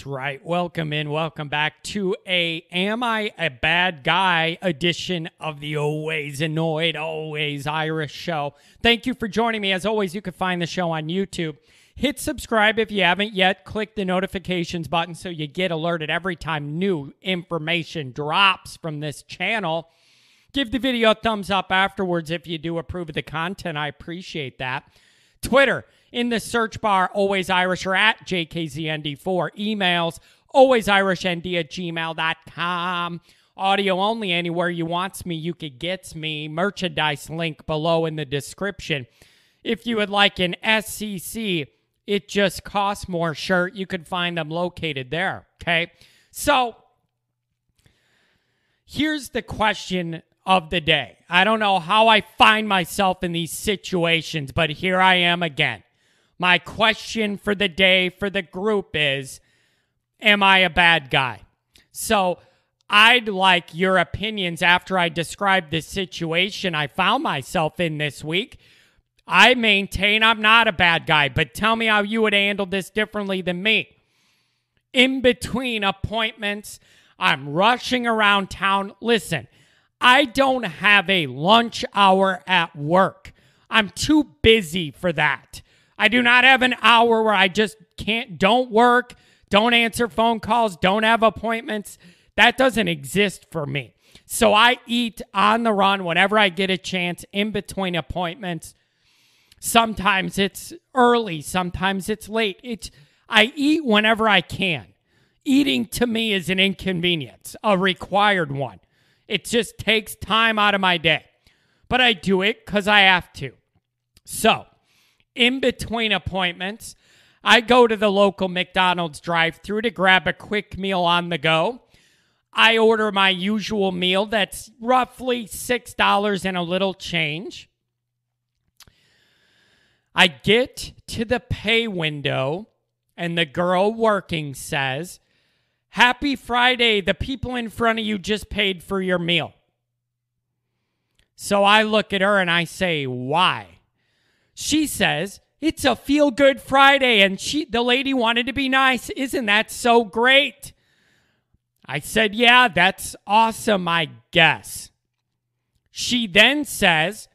That's right. Welcome in. Welcome back to a Am I a Bad Guy edition of the Always Annoyed, Always Irish show. Thank you for joining me. As always, you can find the show on YouTube. Hit subscribe if you haven't yet. Click the notifications button so you get alerted every time new information drops from this channel. Give the video a thumbs up afterwards if you do approve of the content. I appreciate that. Twitter in the search bar, always Irish or at JKZND4. Emails, always alwaysirishnD at gmail.com. Audio only anywhere you wants me, you could get me. Merchandise link below in the description. If you would like an SCC, it just costs more shirt. You can find them located there. Okay. So here's the question of the day. I don't know how I find myself in these situations, but here I am again. My question for the day for the group is Am I a bad guy? So I'd like your opinions after I describe the situation I found myself in this week. I maintain I'm not a bad guy, but tell me how you would handle this differently than me. In between appointments, I'm rushing around town. Listen, I don't have a lunch hour at work. I'm too busy for that. I do not have an hour where I just can't, don't work, don't answer phone calls, don't have appointments. That doesn't exist for me. So I eat on the run whenever I get a chance in between appointments. Sometimes it's early, sometimes it's late. It's I eat whenever I can. Eating to me is an inconvenience, a required one. It just takes time out of my day. But I do it cuz I have to. So, in between appointments, I go to the local McDonald's drive through to grab a quick meal on the go. I order my usual meal that's roughly $6 and a little change. I get to the pay window, and the girl working says, Happy Friday. The people in front of you just paid for your meal. So I look at her and I say, Why? She says, It's a feel good Friday, and she the lady wanted to be nice. Isn't that so great? I said, Yeah, that's awesome, I guess. She then says,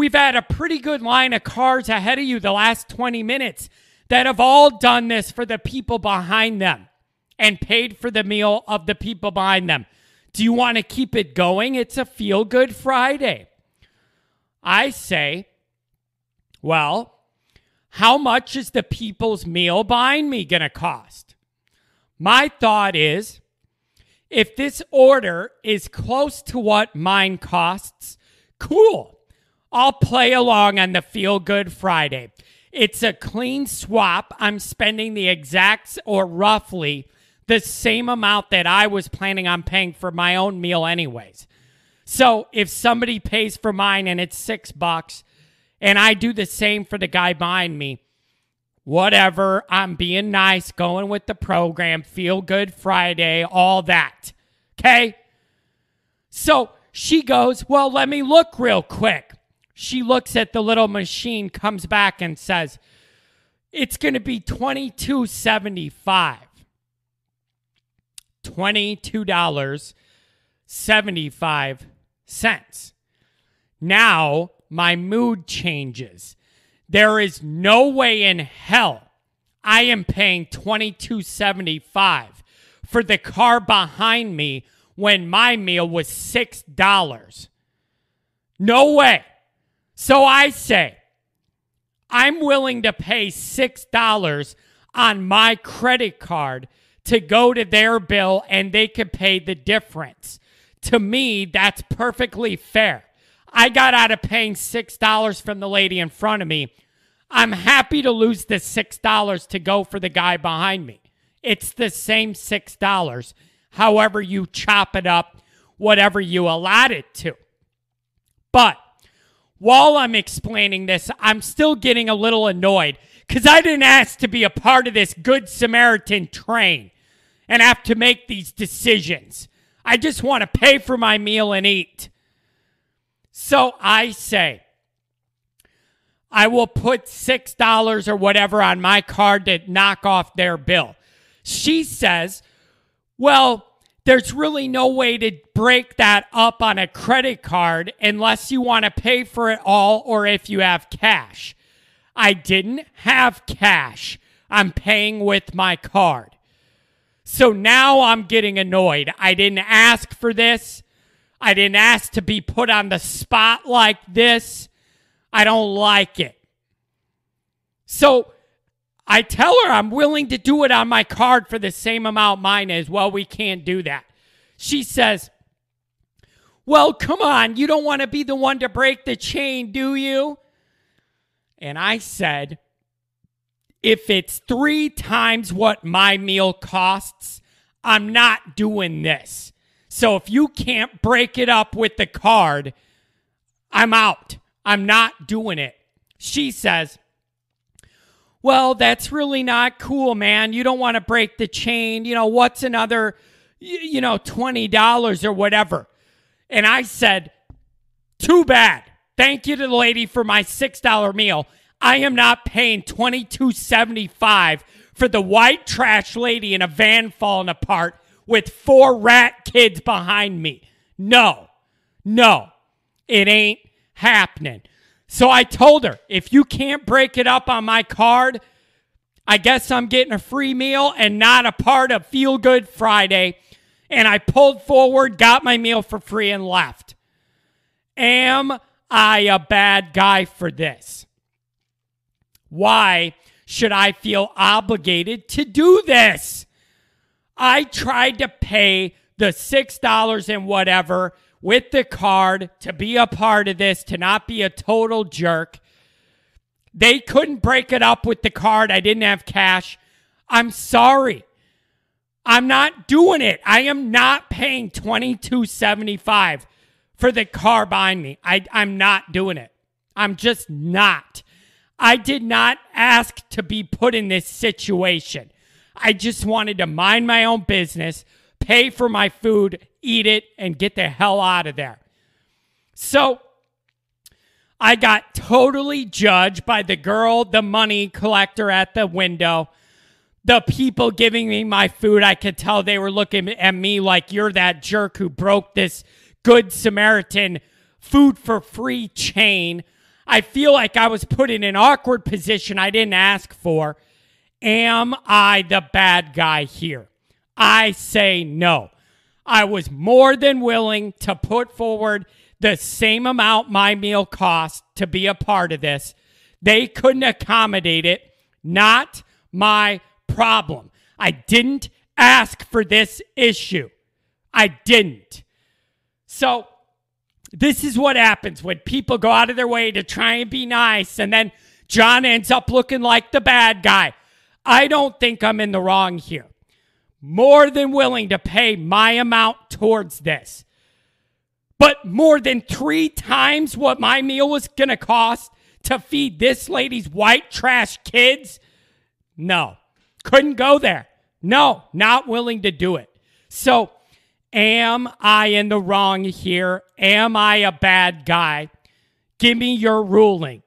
We've had a pretty good line of cars ahead of you the last 20 minutes that have all done this for the people behind them and paid for the meal of the people behind them. Do you want to keep it going? It's a feel good Friday. I say, well, how much is the people's meal behind me going to cost? My thought is if this order is close to what mine costs, cool. I'll play along on the Feel Good Friday. It's a clean swap. I'm spending the exact or roughly the same amount that I was planning on paying for my own meal, anyways. So if somebody pays for mine and it's six bucks, and I do the same for the guy behind me. Whatever, I'm being nice, going with the program, feel good Friday, all that. Okay? So she goes, Well, let me look real quick. She looks at the little machine, comes back, and says, It's going to be $22.75. $22.75. Now my mood changes. There is no way in hell I am paying 22.75 for the car behind me when my meal was $6. No way. So I say I'm willing to pay $6 on my credit card to go to their bill and they could pay the difference. To me, that's perfectly fair. I got out of paying $6 from the lady in front of me. I'm happy to lose the $6 to go for the guy behind me. It's the same $6, however you chop it up, whatever you allot it to. But while I'm explaining this, I'm still getting a little annoyed because I didn't ask to be a part of this Good Samaritan train. and have to make these decisions. I just want to pay for my meal and eat. So I say, I will put $6 or whatever on my card to knock off their bill. She says, well, there's really no way to break that up on a credit card unless you want to pay for it all or if you have cash. I didn't have cash. I'm paying with my card. So now I'm getting annoyed. I didn't ask for this. I didn't ask to be put on the spot like this. I don't like it. So I tell her I'm willing to do it on my card for the same amount mine is. Well, we can't do that. She says, Well, come on. You don't want to be the one to break the chain, do you? And I said, If it's three times what my meal costs, I'm not doing this. So if you can't break it up with the card, I'm out. I'm not doing it. She says, well, that's really not cool, man. You don't want to break the chain. You know, what's another, you know, $20 or whatever? And I said, too bad. Thank you to the lady for my $6 meal. I am not paying $22.75 for the white trash lady in a van falling apart with four rat kids behind me. No, no, it ain't happening. So I told her, if you can't break it up on my card, I guess I'm getting a free meal and not a part of Feel Good Friday. And I pulled forward, got my meal for free, and left. Am I a bad guy for this? Why should I feel obligated to do this? I tried to pay the $6 and whatever with the card to be a part of this, to not be a total jerk. They couldn't break it up with the card. I didn't have cash. I'm sorry. I'm not doing it. I am not paying 22.75 for the car behind me. I, I'm not doing it. I'm just not. I did not ask to be put in this situation. I just wanted to mind my own business, pay for my food, eat it, and get the hell out of there. So I got totally judged by the girl, the money collector at the window, the people giving me my food. I could tell they were looking at me like you're that jerk who broke this Good Samaritan food for free chain. I feel like I was put in an awkward position I didn't ask for. Am I the bad guy here? I say no. I was more than willing to put forward the same amount my meal cost to be a part of this. They couldn't accommodate it. Not my problem. I didn't ask for this issue. I didn't. So, this is what happens when people go out of their way to try and be nice, and then John ends up looking like the bad guy. I don't think I'm in the wrong here. More than willing to pay my amount towards this. But more than three times what my meal was going to cost to feed this lady's white trash kids? No, couldn't go there. No, not willing to do it. So, am I in the wrong here? Am I a bad guy? Give me your ruling.